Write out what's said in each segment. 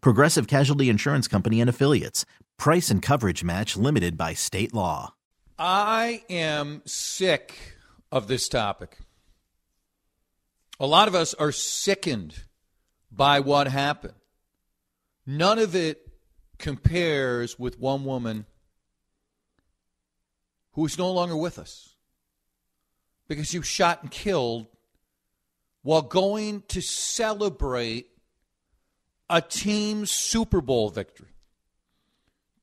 Progressive Casualty Insurance Company and Affiliates. Price and coverage match limited by state law. I am sick of this topic. A lot of us are sickened by what happened. None of it compares with one woman who is no longer with us because she was shot and killed while going to celebrate a team Super Bowl victory.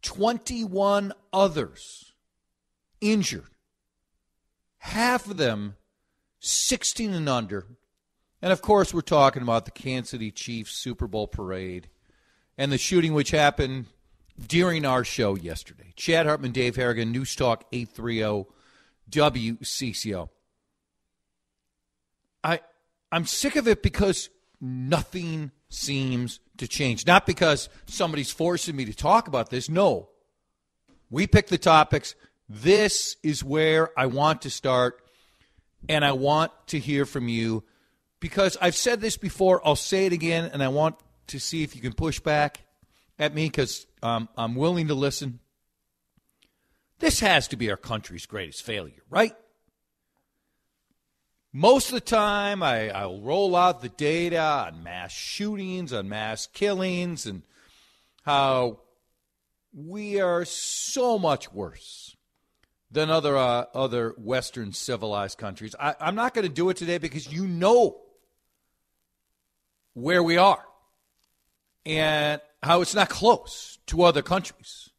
21 others injured, half of them 16 and under. And of course, we're talking about the Kansas City Chiefs Super Bowl parade and the shooting which happened during our show yesterday. Chad Hartman, Dave Harrigan, News Talk 830 WCCO. I I'm sick of it because nothing seems to change. Not because somebody's forcing me to talk about this. No. We pick the topics. This is where I want to start and I want to hear from you because I've said this before, I'll say it again and I want to see if you can push back at me because um, I'm willing to listen. This has to be our country's greatest failure, right? Most of the time, I, I'll roll out the data on mass shootings, on mass killings, and how we are so much worse than other uh, other Western civilized countries. I, I'm not going to do it today because you know where we are and how it's not close to other countries.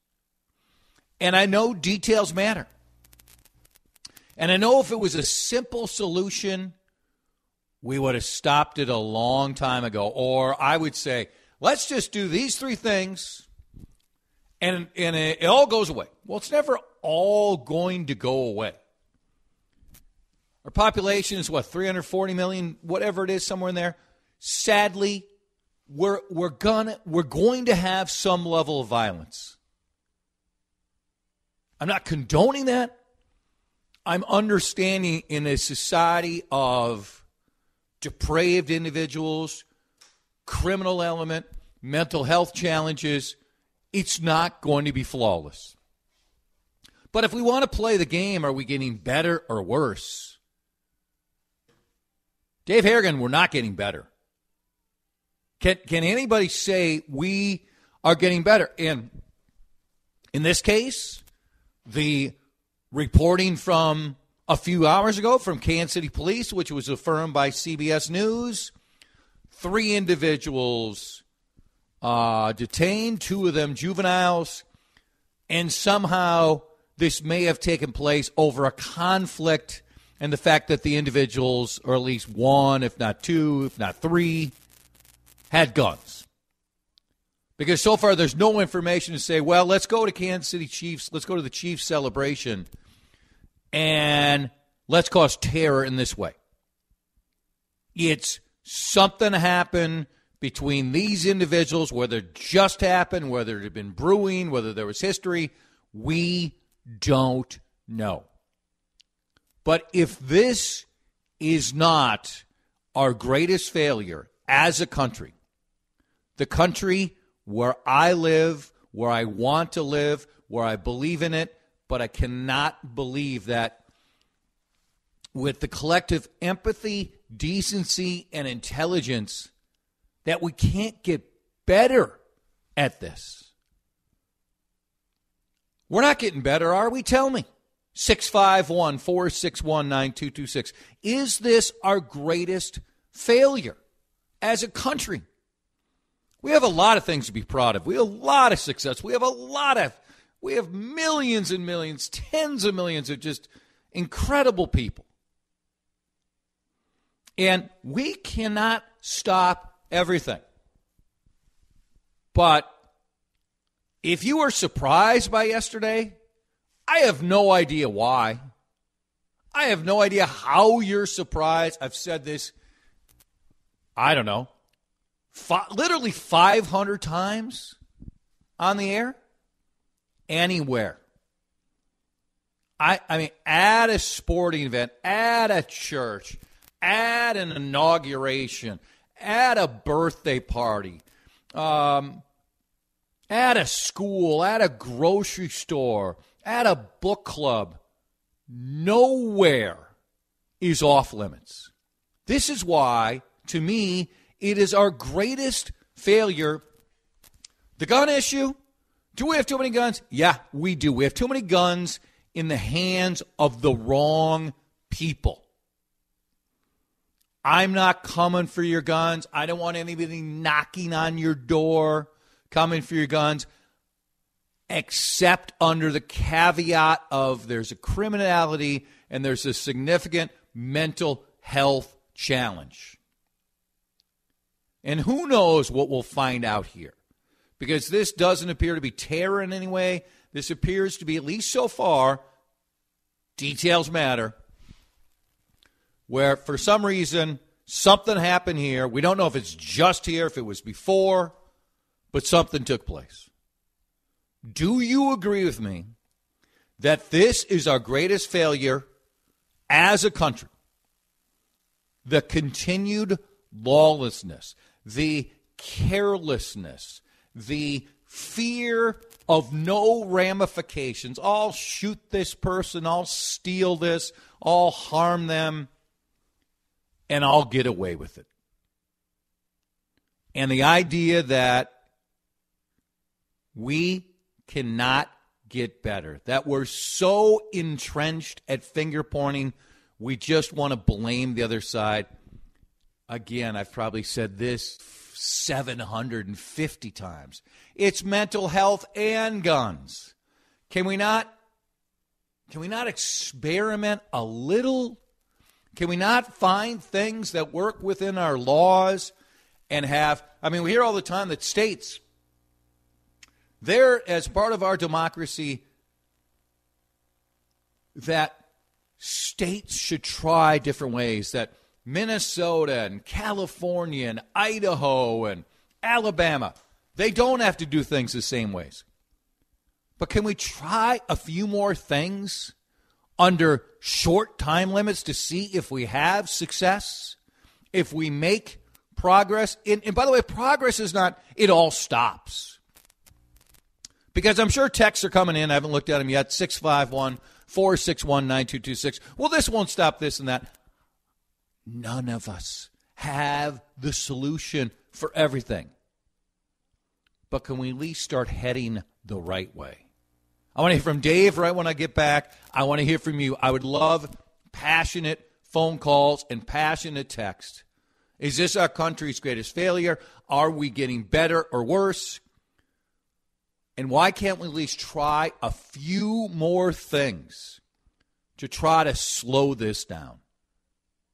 And I know details matter. And I know if it was a simple solution, we would have stopped it a long time ago. Or I would say, let's just do these three things and, and it, all goes away. Well, it's never all going to go away. Our population is what, 340 million, whatever it is, somewhere in there. Sadly, we're, we're, gonna, we're going to have some level of violence. I'm not condoning that. I'm understanding in a society of depraved individuals, criminal element, mental health challenges, it's not going to be flawless. But if we want to play the game, are we getting better or worse? Dave Harrigan, we're not getting better. Can, can anybody say we are getting better? And in this case, the reporting from a few hours ago from Kansas City Police, which was affirmed by CBS News. Three individuals uh, detained, two of them juveniles, and somehow this may have taken place over a conflict and the fact that the individuals, or at least one, if not two, if not three, had guns. Because so far there's no information to say, well, let's go to Kansas City Chiefs, let's go to the Chiefs celebration and let's cause terror in this way. It's something happened between these individuals, whether it just happened, whether it had been brewing, whether there was history. We don't know. But if this is not our greatest failure as a country, the country where I live, where I want to live, where I believe in it, but I cannot believe that with the collective empathy, decency, and intelligence, that we can't get better at this. We're not getting better, are we? Tell me. 651 461 9226. Is this our greatest failure as a country? We have a lot of things to be proud of. We have a lot of success. We have a lot of, we have millions and millions, tens of millions of just incredible people. And we cannot stop everything. But if you were surprised by yesterday, I have no idea why. I have no idea how you're surprised. I've said this, I don't know, fi- literally 500 times on the air, anywhere. I, I mean, at a sporting event, at a church, at an inauguration, at a birthday party, um, at a school, at a grocery store, at a book club, nowhere is off limits. This is why, to me, it is our greatest failure. The gun issue. Do we have too many guns? Yeah, we do. We have too many guns in the hands of the wrong people. I'm not coming for your guns. I don't want anybody knocking on your door, coming for your guns, except under the caveat of there's a criminality and there's a significant mental health challenge. And who knows what we'll find out here. Because this doesn't appear to be terror in any way. This appears to be, at least so far, details matter, where for some reason something happened here. We don't know if it's just here, if it was before, but something took place. Do you agree with me that this is our greatest failure as a country? The continued lawlessness, the carelessness, the fear of no ramifications. I'll shoot this person, I'll steal this, I'll harm them, and I'll get away with it. And the idea that we cannot get better, that we're so entrenched at finger pointing, we just want to blame the other side. Again, I've probably said this 750 times. It's mental health and guns. Can we not can we not experiment a little? Can we not find things that work within our laws and have I mean we hear all the time that states they're as part of our democracy that states should try different ways that Minnesota and California and Idaho and Alabama, they don't have to do things the same ways. But can we try a few more things under short time limits to see if we have success? If we make progress? And, and by the way, progress is not, it all stops. Because I'm sure texts are coming in. I haven't looked at them yet. 651 461 9226. Well, this won't stop this and that. None of us have the solution for everything. But can we at least start heading the right way? I want to hear from Dave right when I get back. I want to hear from you. I would love passionate phone calls and passionate text. Is this our country's greatest failure? Are we getting better or worse? And why can't we at least try a few more things to try to slow this down?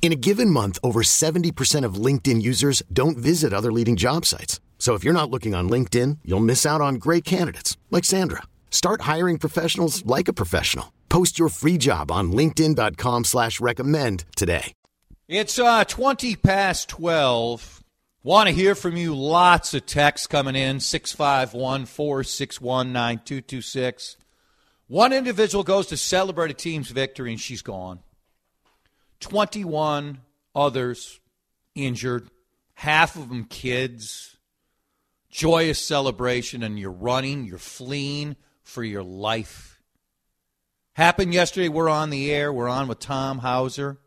In a given month, over 70% of LinkedIn users don't visit other leading job sites. So if you're not looking on LinkedIn, you'll miss out on great candidates like Sandra. Start hiring professionals like a professional. Post your free job on LinkedIn.com slash recommend today. It's uh, 20 past 12. Want to hear from you. Lots of texts coming in 651 461 9226. One individual goes to celebrate a team's victory and she's gone. 21 others injured, half of them kids. Joyous celebration, and you're running, you're fleeing for your life. Happened yesterday. We're on the air. We're on with Tom Hauser.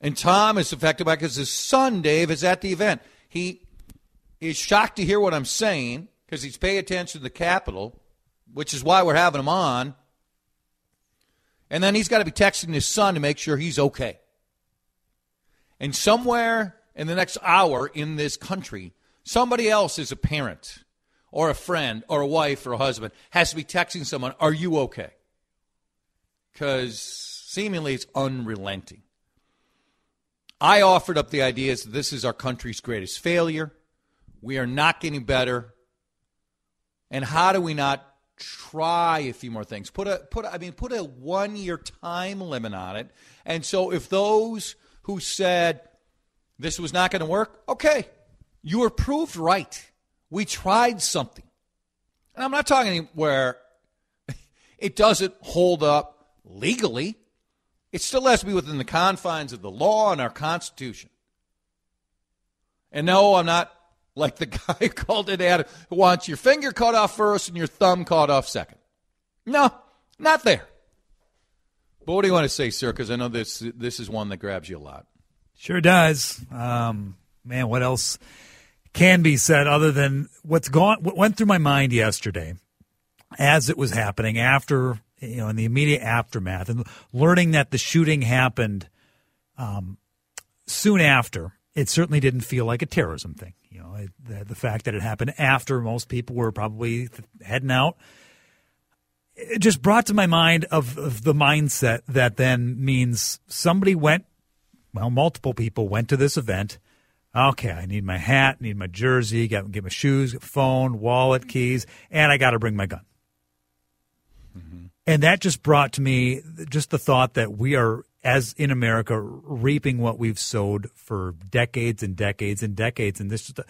And Tom is affected by because his son, Dave, is at the event. He is shocked to hear what I'm saying because he's paying attention to the Capitol, which is why we're having him on. And then he's got to be texting his son to make sure he's okay. And somewhere in the next hour in this country, somebody else is a parent or a friend or a wife or a husband has to be texting someone, Are you okay? Because seemingly it's unrelenting. I offered up the idea that this is our country's greatest failure. We are not getting better. And how do we not try a few more things. Put a put I mean put a 1 year time limit on it. And so if those who said this was not going to work, okay. You were proved right. We tried something. And I'm not talking where it doesn't hold up legally. It still has to be within the confines of the law and our Constitution. And no, I'm not like the guy who called it Adam, who wants your finger cut off first and your thumb cut off second. No, not there. But what do you want to say, sir? Because I know this this is one that grabs you a lot. Sure does. Um, man, what else can be said other than what's gone? What went through my mind yesterday as it was happening after you know in the immediate aftermath and learning that the shooting happened um, soon after. It certainly didn't feel like a terrorism thing. Know, the, the fact that it happened after most people were probably heading out. It just brought to my mind of, of the mindset that then means somebody went, well, multiple people went to this event. Okay, I need my hat, need my jersey, get, get my shoes, phone, wallet, keys, and I got to bring my gun. Mm-hmm. And that just brought to me just the thought that we are as in America, reaping what we've sowed for decades and decades and decades. And this is a,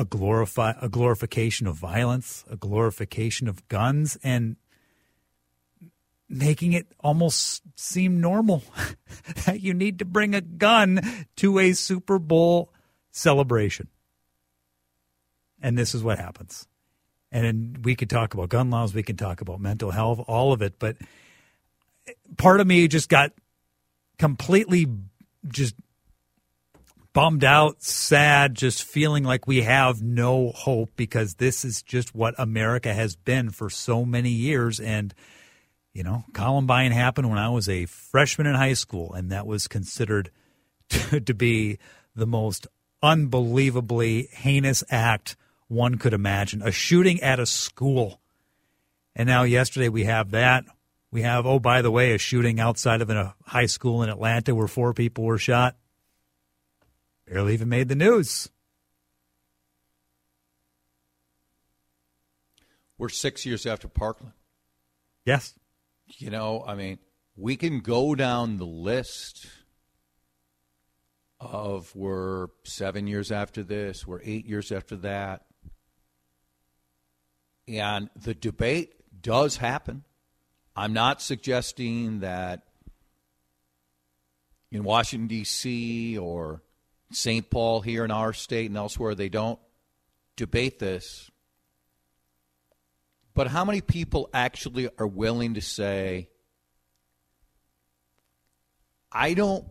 a glorify a glorification of violence, a glorification of guns, and making it almost seem normal that you need to bring a gun to a Super Bowl celebration. And this is what happens. And we could talk about gun laws, we can talk about mental health, all of it, but part of me just got completely just bummed out, sad, just feeling like we have no hope because this is just what America has been for so many years. And, you know, Columbine happened when I was a freshman in high school, and that was considered to, to be the most unbelievably heinous act one could imagine a shooting at a school. And now, yesterday, we have that. We have, oh, by the way, a shooting outside of a high school in Atlanta where four people were shot. Barely even made the news. We're six years after Parkland. Yes. You know, I mean, we can go down the list of we're seven years after this, we're eight years after that. And the debate does happen. I'm not suggesting that in Washington, D.C. or St. Paul here in our state and elsewhere, they don't debate this. But how many people actually are willing to say, I don't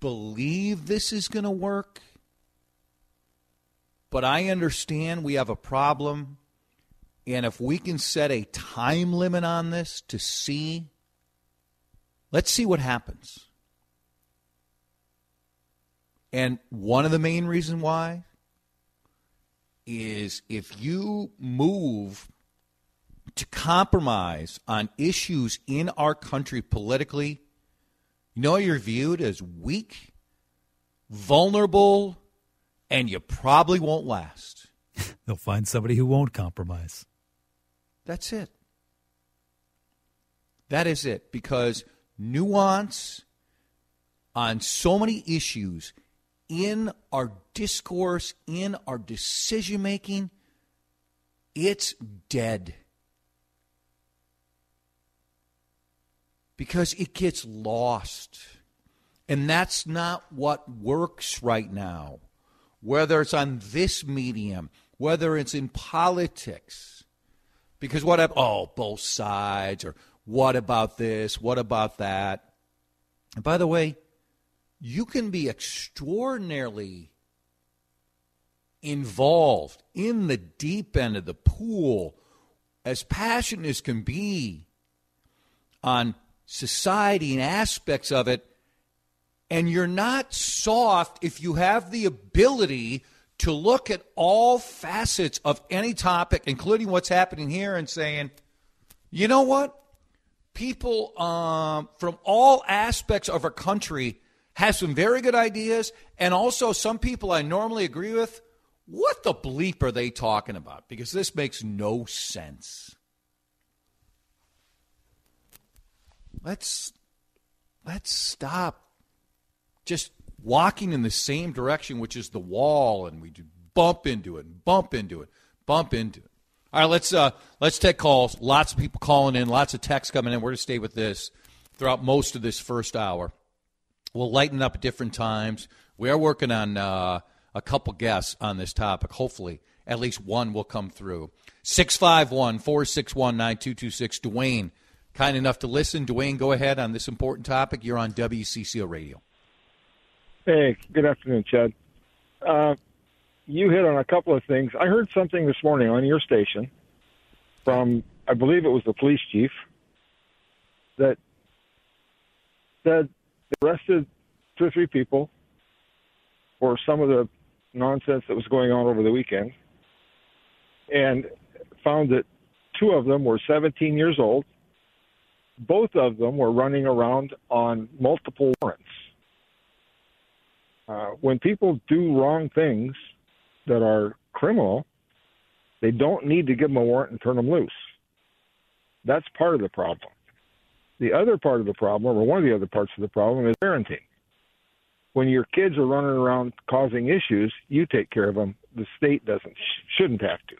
believe this is going to work, but I understand we have a problem. And if we can set a time limit on this to see, let's see what happens. And one of the main reasons why is if you move to compromise on issues in our country politically, you know you're viewed as weak, vulnerable, and you probably won't last. They'll find somebody who won't compromise. That's it. That is it. Because nuance on so many issues in our discourse, in our decision making, it's dead. Because it gets lost. And that's not what works right now. Whether it's on this medium, whether it's in politics. Because what, oh, both sides, or what about this, what about that? And by the way, you can be extraordinarily involved in the deep end of the pool, as passionate as can be on society and aspects of it, and you're not soft if you have the ability to look at all facets of any topic, including what's happening here, and saying, you know what? People um, from all aspects of our country have some very good ideas, and also some people I normally agree with. What the bleep are they talking about? Because this makes no sense. Let's let's stop just walking in the same direction, which is the wall, and we bump into it, and bump into it, bump into it. All right, let's uh, let's take calls. Lots of people calling in, lots of texts coming in. We're going to stay with this throughout most of this first hour. We'll lighten up at different times. We are working on uh, a couple guests on this topic. Hopefully, at least one will come through. 651 461 9226. Dwayne, kind enough to listen. Dwayne, go ahead on this important topic. You're on WCCO Radio. Hey, good afternoon, Chad. Uh, you hit on a couple of things. I heard something this morning on your station from, I believe it was the police chief, that said they arrested two or three people for some of the nonsense that was going on over the weekend and found that two of them were 17 years old. Both of them were running around on multiple warrants. Uh, when people do wrong things that are criminal, they don't need to give them a warrant and turn them loose. That's part of the problem. The other part of the problem, or one of the other parts of the problem, is parenting. When your kids are running around causing issues, you take care of them. The state doesn't, shouldn't have to.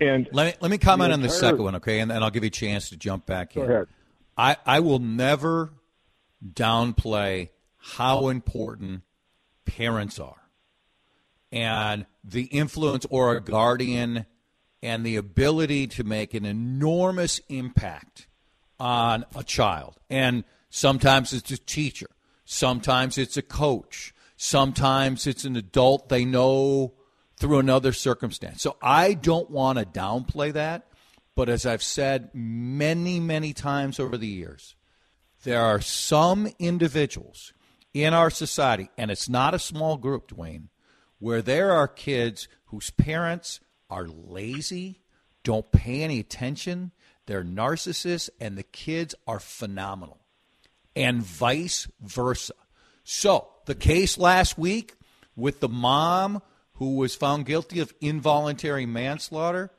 And let me let me comment on the second one, okay, and then I'll give you a chance to jump back Go in. ahead. I I will never downplay how important parents are and the influence or a guardian and the ability to make an enormous impact on a child. And sometimes it's a teacher, sometimes it's a coach, sometimes it's an adult they know through another circumstance. So I don't want to downplay that, but as I've said many, many times over the years, there are some individuals in our society, and it's not a small group, Dwayne, where there are kids whose parents are lazy, don't pay any attention, they're narcissists, and the kids are phenomenal, and vice versa. So, the case last week with the mom who was found guilty of involuntary manslaughter,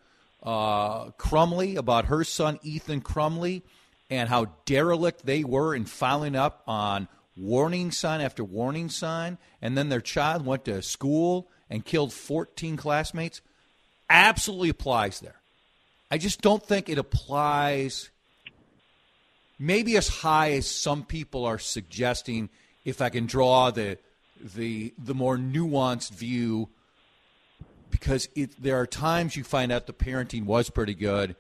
uh, Crumbley, about her son Ethan Crumbley, and how derelict they were in following up on warning sign after warning sign, and then their child went to school and killed 14 classmates absolutely applies there. I just don't think it applies maybe as high as some people are suggesting if I can draw the the the more nuanced view because it, there are times you find out the parenting was pretty good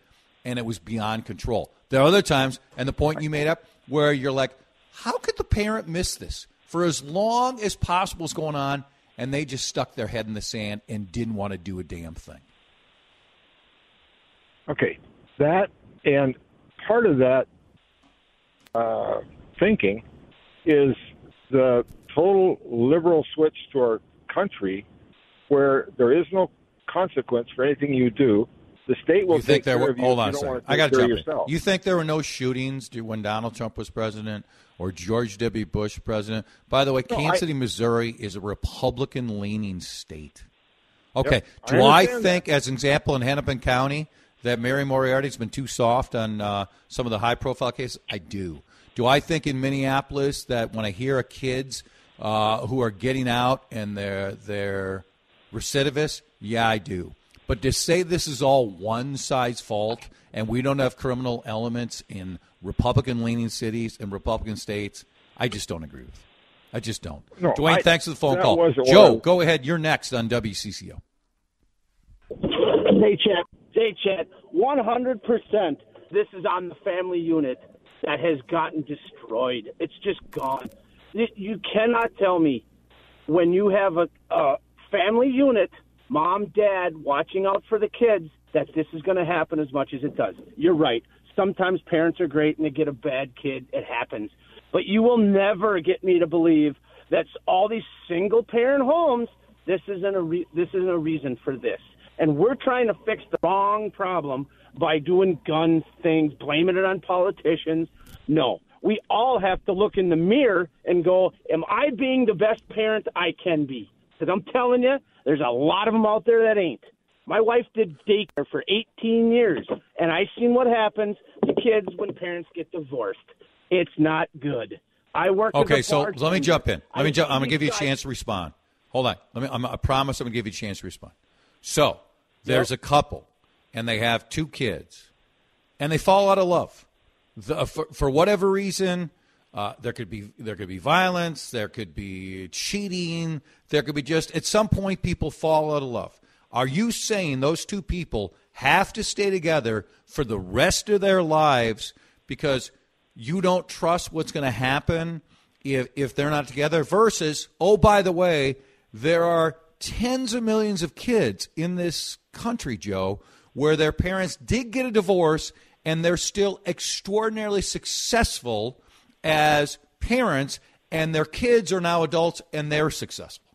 and it was beyond control. There are other times, and the point you made up, where you're like, how could the parent miss this? For as long as possible is going on, and they just stuck their head in the sand and didn't want to do a damn thing. Okay, that and part of that uh, thinking is the total liberal switch to our country, where there is no consequence for anything you do. The state will you think take there care were? of you Hold on you a second. I got to jump in. You think there were no shootings when Donald Trump was president or George W. Bush president? By the way, No, Kansas I- City, Missouri is a Republican-leaning state. Okay, Yep, I do I, understand think, as an example, in Hennepin County, that Mary Moriarty's been too soft on uh, some of the high-profile cases? I do. Do I think in Minneapolis that when I hear of kids uh, who are getting out and they're they're recidivists? Yeah, I do. But to say this is all one side's fault and we don't have criminal elements in Republican-leaning cities and Republican states, I just don't agree with. I just don't. No, Dwayne, I- thanks for the phone call. Joe, I- go ahead. You're next on WCCO. Hey, Chad. Hey, Chad. 100% this is on the family unit that has gotten destroyed. It's just gone. You- You cannot tell me when you have a, a family unit, mom, dad, watching out for the kids, that this is going to happen as much as it does. You're right. Sometimes parents are great and they get a bad kid. It happens. But you will never get me to believe that all these single parent homes, this isn't a re- this isn't a reason for this. And we're trying to fix the wrong problem by doing gun things, blaming it on politicians. No. We all have to look in the mirror and go, Am I being the best parent I can be? Because I'm telling you, there's a lot of them out there that ain't. My wife did daycare for 18 years, and I seen what happens to kids when parents get divorced. It's not good. I work. Okay, so let me jump in. Let I me jump. I'm gonna give you a chance to respond. Hold on. Let me. I'm, I promise I'm gonna give you a chance to respond. So there's a couple, and they have two kids, and they fall out of love. The, for, for whatever reason, uh, there could be there could be violence, there could be cheating, there could be just at some point people fall out of love. Are you saying those two people have to stay together for the rest of their lives because you don't trust what's going to happen if if they're not together? Versus, oh by the way, there are tens of millions of kids in this country, Joe, where their parents did get a divorce and they're still extraordinarily successful as parents, and their kids are now adults and they're successful.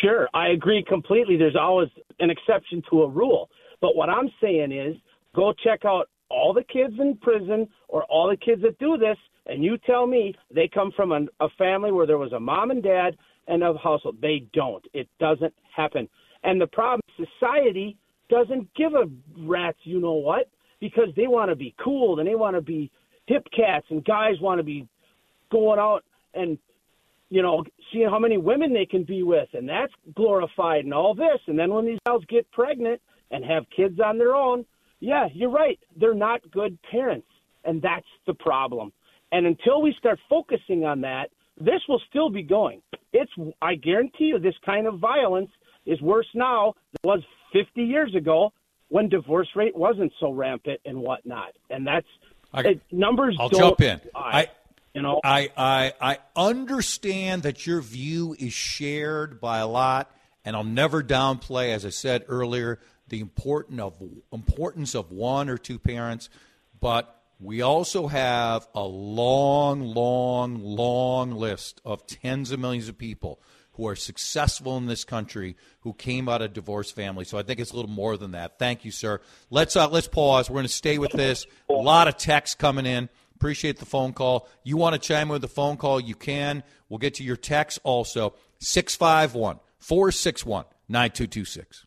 Sure, I agree completely. There's always an exception to a rule. But what I'm saying is go check out all the kids in prison or all the kids that do this, and you tell me they come from an, a family where there was a mom and dad and a household. They don't. It doesn't happen. And the problem, society doesn't give a rat's you know what because they want to be cool and they want to be hip cats, and guys want to be going out and you know, seeing how many women they can be with, and that's glorified and all this. And then when these gals get pregnant and have kids on their own, yeah, you're right. They're not good parents, and that's the problem. And until we start focusing on that, this will still be going. It's, I guarantee you, this kind of violence is worse now than it was 50 years ago when divorce rate wasn't so rampant and whatnot. And that's I- it, numbers. I'll jump in. lie. I, you know, I, I, I understand that your view is shared by a lot, and I'll never downplay, as I said earlier, the important of importance of one or two parents. But we also have a long, long, long list of tens of millions of people who are successful in this country who came out of divorced families. So I think it's a little more than that. Thank you, sir. Let's uh, let's pause. We're going to stay with this. A lot of texts coming in. Appreciate the phone call. You want to chime in with the phone call? You can. We'll get to your text also. 651 461 9226.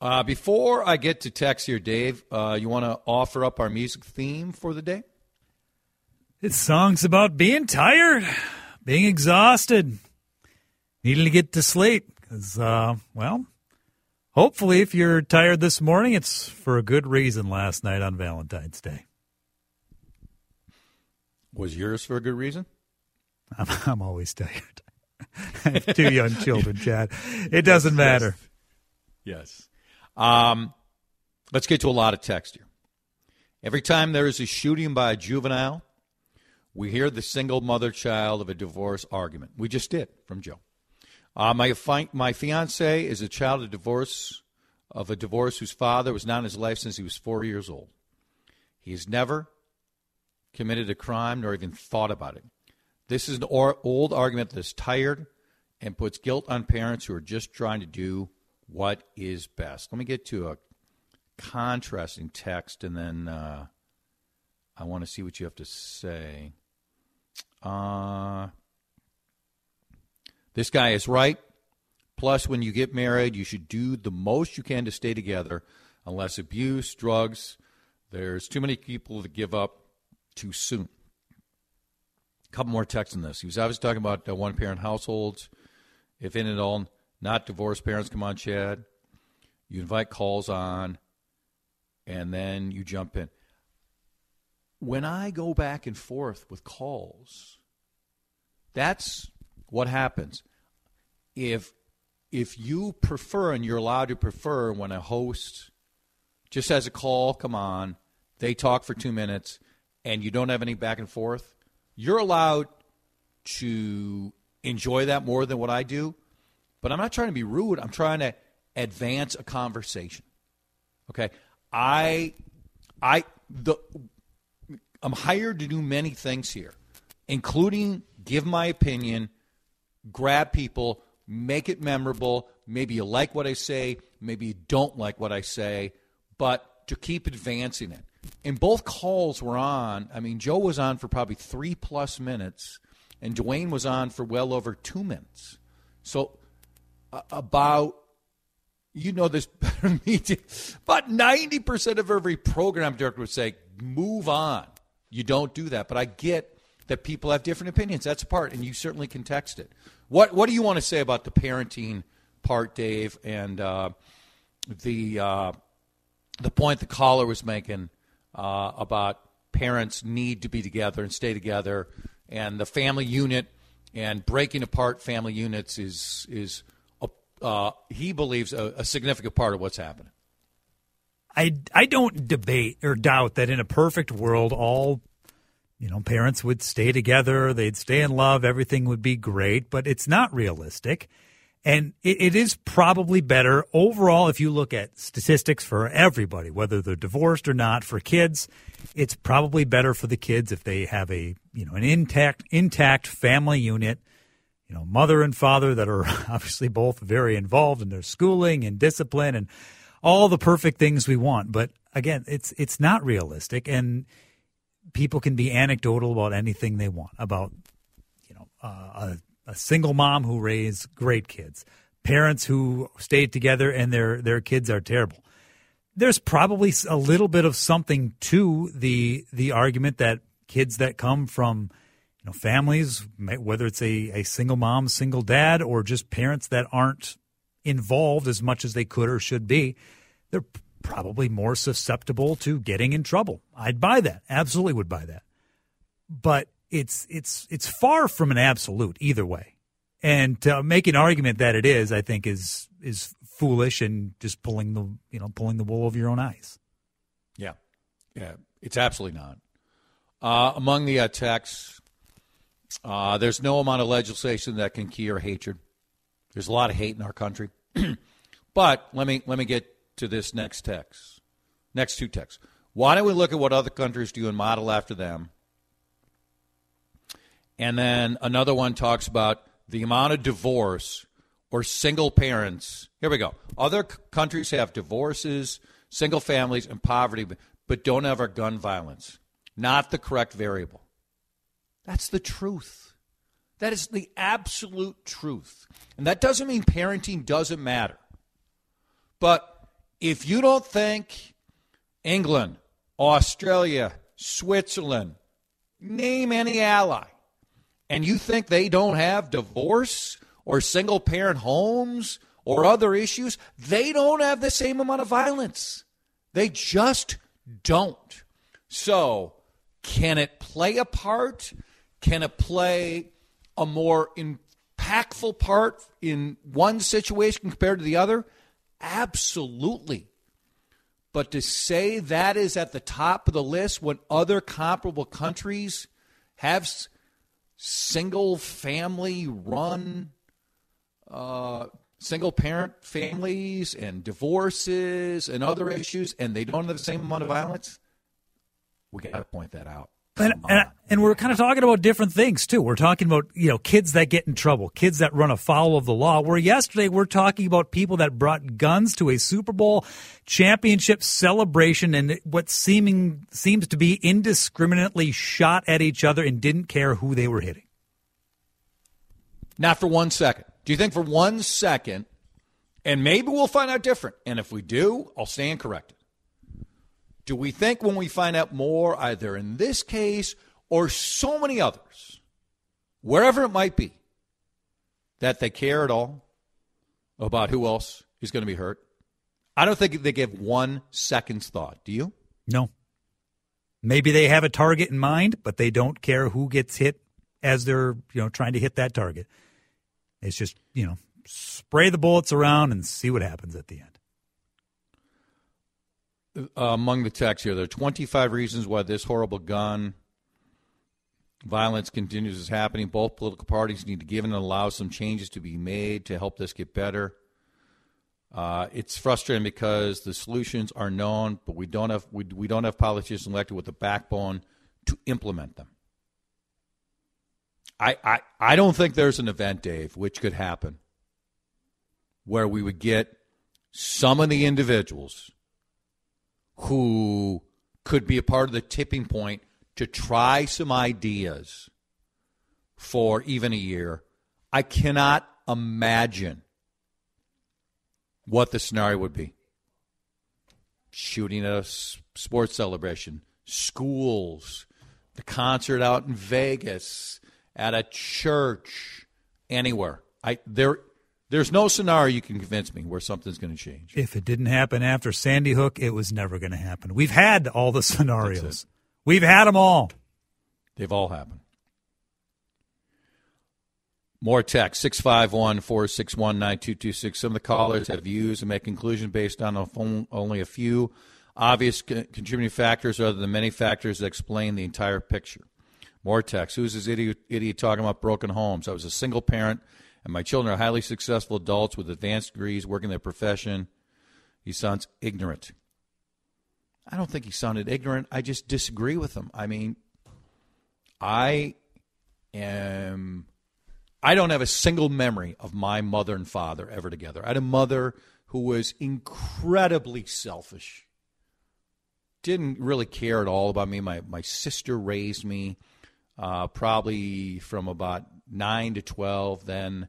Uh, before I get to text here, Dave, uh, you want to offer up our music theme for the day? It's songs about being tired, being exhausted, needing to get to sleep. Because, uh, well, hopefully, if you're tired this morning, it's for a good reason last night on Valentine's Day. Was yours for a good reason? I'm, I'm always tired. I have two young children, Chad. It doesn't matter. Yes. Um, let's get to a lot of text here. Every time there is a shooting by a juvenile, we hear the single mother child of a divorce argument. We just did from Joe. Uh, my fi- my fiance is a child of divorce of a divorce whose father was not in his life since he was four years old. He has never committed a crime nor even thought about it. This is an or- old argument that is tired and puts guilt on parents who are just trying to do what is best. Let me get to a contrasting text, and then uh, I want to see what you have to say. Uh, this guy is right. Plus, when you get married, you should do the most you can to stay together, unless abuse, drugs. There's too many people that give up too soon. A couple more texts on this. He was obviously talking about uh, one parent households. If in it all, not divorced parents, come on, Chad. You invite calls on, and then you jump in. When I go back and forth with calls, that's what happens. If if you prefer and you're allowed to prefer when a host just has a call, come on, they talk for two minutes, and you don't have any back and forth, you're allowed to enjoy that more than what I do. But I'm not trying to be rude. I'm trying to advance a conversation. Okay, I, I, the, I'm hired to do many things here, including give my opinion, grab people, make it memorable. Maybe you like what I say, maybe you don't like what I say, but to keep advancing it. And both calls were on. I mean, Joe was on for probably three plus minutes, and Dwayne was on for well over two minutes. So, about you know this better than me. But ninety percent of every program director would say, "Move on." You don't do that, but I get that people have different opinions. That's a part, and you certainly can text it. What What do you want to say about the parenting part, Dave, and uh, the uh, the point the caller was making uh, about parents need to be together and stay together, and the family unit and breaking apart family units is is uh, he believes a, a significant part of what's happening. I, I don't debate or doubt that in a perfect world, all you know parents would stay together, they'd stay in love, everything would be great. But it's not realistic, and it, it is probably better overall if you look at statistics for everybody, whether they're divorced or not. For kids, it's probably better for the kids if they have a you know an intact intact family unit. You know, mother and father that are obviously both very involved in their schooling and discipline and all the perfect things we want. But again, it's it's not realistic, and people can be anecdotal about anything they want about you know uh, a, a single mom who raised great kids, parents who stayed together and their their kids are terrible. There's probably a little bit of something to the the argument that kids that come from know families, whether it's a, a single mom, single dad, or just parents that aren't involved as much as they could or should be, they're probably more susceptible to getting in trouble. I'd buy that. Absolutely would buy that. But it's it's it's far from an absolute either way. And to make an argument that it is, I think is is foolish and just pulling the you know pulling the wool over your own eyes. Yeah, yeah, it's absolutely not. Uh, among the uh, texts, uh, there's no amount of legislation that can cure hatred. There's a lot of hate in our country. But let me let me get to this next text. Next two texts. Why don't we look at what other countries do and model after them? And then another one talks about the amount of divorce or single parents. Here we go. Other c- countries have divorces, single families, and poverty, but- don't have our gun violence. Not the correct variable. That's the truth. That is the absolute truth. And that doesn't mean parenting doesn't matter. But if you don't think England, Australia, Switzerland, name any ally, and you think they don't have divorce or single parent homes or other issues, they don't have the same amount of violence. They just don't. So, can it play a part? Can it play a more impactful part in one situation compared to the other? Absolutely. But to say that is at the top of the list when other comparable countries have single family run, uh, single parent families and divorces and other issues, and they don't have the same amount of violence, we got to point that out. And, and, and we're kind of talking about different things too. We're talking about you know kids that get in trouble, kids that run afoul of the law. Where yesterday we're talking about people that brought guns to a Super Bowl championship celebration and what seeming seems to be indiscriminately shot at each other and didn't care who they were hitting. Not for one second. Do you think for one second, and maybe we'll find out different, and if we do, I'll stand corrected. Do we think when we find out more, either in this case or so many others, wherever it might be, that they care at all about who else is going to be hurt? I don't think they give one second's thought. Do you? No. Maybe they have a target in mind, but they don't care who gets hit as they're you know trying to hit that target. It's just you know spray the bullets around and see what happens at the end. Uh, among the texts here, there are 25 reasons why this horrible gun violence continues is happening. Both political parties need to give and allow some changes to be made to help this get better. Uh, it's frustrating because the solutions are known, but we don't have we, we don't have politicians elected with a backbone to implement them. I, I I don't think there's an event, Dave, which could happen where we would get some of the individuals who could be a part of the tipping point to try some ideas for even a year. I cannot imagine what the scenario would be. Shooting a sports celebration, schools, the concert out in Vegas, at a church, anywhere. I there there's no scenario you can convince me where something's going to change. If it didn't happen after Sandy Hook, it was never going to happen. We've had all the scenarios. We've had them all. They've all happened. More text 651 461 9226. Some of the callers have views and make conclusions based on a phone- only a few obvious contributing factors rather than many factors that explain the entire picture. More text. Who's this idiot, idiot talking about broken homes? I was a single parent, and my children are highly successful adults with advanced degrees working their profession. He sounds ignorant. I don't think he sounded ignorant. I just disagree with him. I mean, I am. I don't have a single memory of my mother and father ever together. I had a mother who was incredibly selfish. Didn't really care at all about me. My my sister raised me, uh, probably from about nine to twelve. Then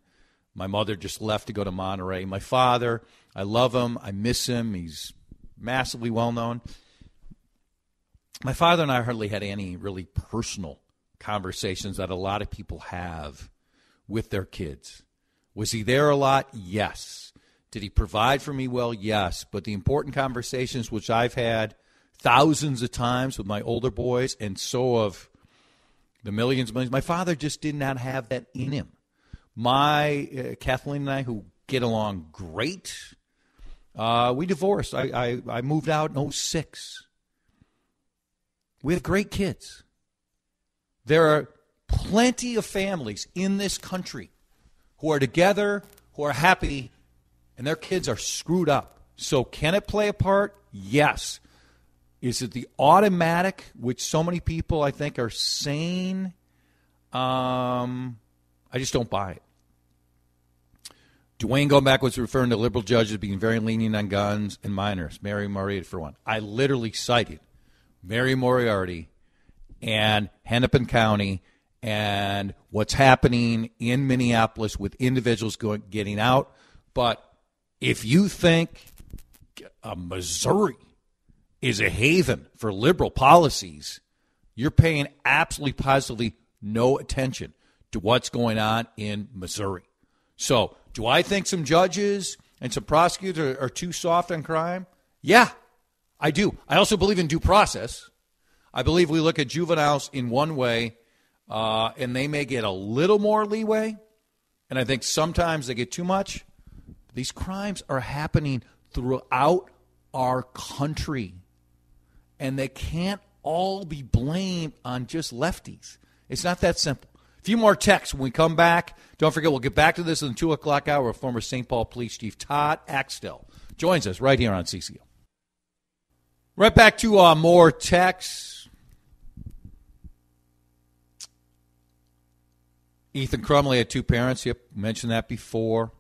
my mother just left to go to Monterey. My father, I love him. I miss him. He's massively well known. My father and I hardly had any really personal conversations that a lot of people have with their kids. Was he there a lot? Yes. Did he provide for me well? Yes. But the important conversations, which I've had thousands of times with my older boys, and so of the millions, millions, my father just did not have that in him. My uh, Kathleen and I, who get along great, uh, we divorced. I, I, I moved out in 06. We have great kids. There are plenty of families in this country who are together, who are happy, and their kids are screwed up. So, can it play a part? Yes. Is it the automatic, which so many people I think are saying? Um, I just don't buy it. Dwayne going back was referring to liberal judges being very lenient on guns and minors. Mary Moriarty, for one. I literally cited Mary Moriarty and Hennepin County and what's happening in Minneapolis with individuals going getting out. But if you think Missouri is a haven for liberal policies, you're paying absolutely positively no attention to what's going on in Missouri. So, do I think some judges and some prosecutors are, are too soft on crime? Yeah, I do. I also believe in due process. I believe we look at juveniles in one way, uh, and they may get a little more leeway. And I think sometimes they get too much. These crimes are happening throughout our country, and they can't all be blamed on just lefties. It's not that simple. Few more texts when we come back. Don't forget, we'll get back to this in the 2 o'clock hour. Former St. Paul Police Chief Todd Axtell joins us right here on CCO. Right back to uh, more texts. Ethan Crumbley had two parents. Yep, mentioned that before.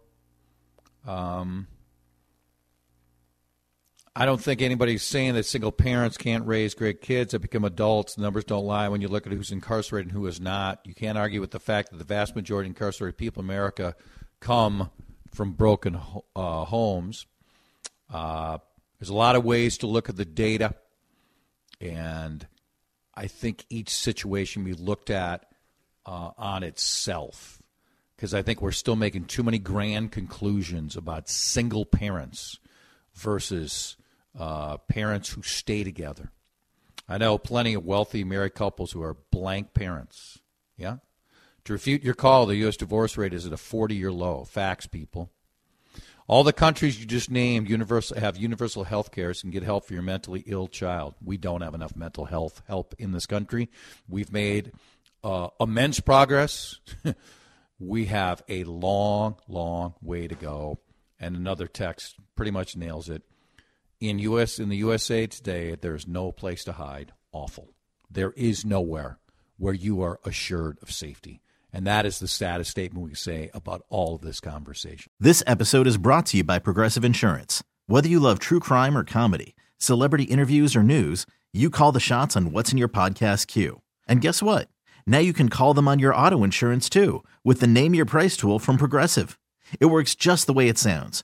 Um, I don't think anybody's saying that single parents can't raise great kids that become adults. The numbers don't lie when you look at who's incarcerated and who is not. You can't argue with the fact that the vast majority of incarcerated people in America come from broken uh, homes. Uh, there's a lot of ways to look at the data, and I think each situation be looked at uh, on itself because I think we're still making too many grand conclusions about single parents versus uh, parents who stay together. I know plenty of wealthy married couples who are blank parents. Yeah? To refute your call, the U.S. divorce rate is at a 40 year low. Facts, people. All the countries you just named universal, have universal health care and get help for your mentally ill child. We don't have enough mental health help in this country. We've made uh, immense progress. we have a long, long way to go. And another text pretty much nails it. In US in the USA today, there's no place to hide. Awful. There is nowhere where you are assured of safety. And that is the saddest statement we say about all of this conversation. This episode is brought to you by Progressive Insurance. Whether you love true crime or comedy, celebrity interviews or news, you call the shots on what's in your podcast queue. And guess what? Now you can call them on your auto insurance too with the Name Your Price tool from Progressive. It works just the way it sounds.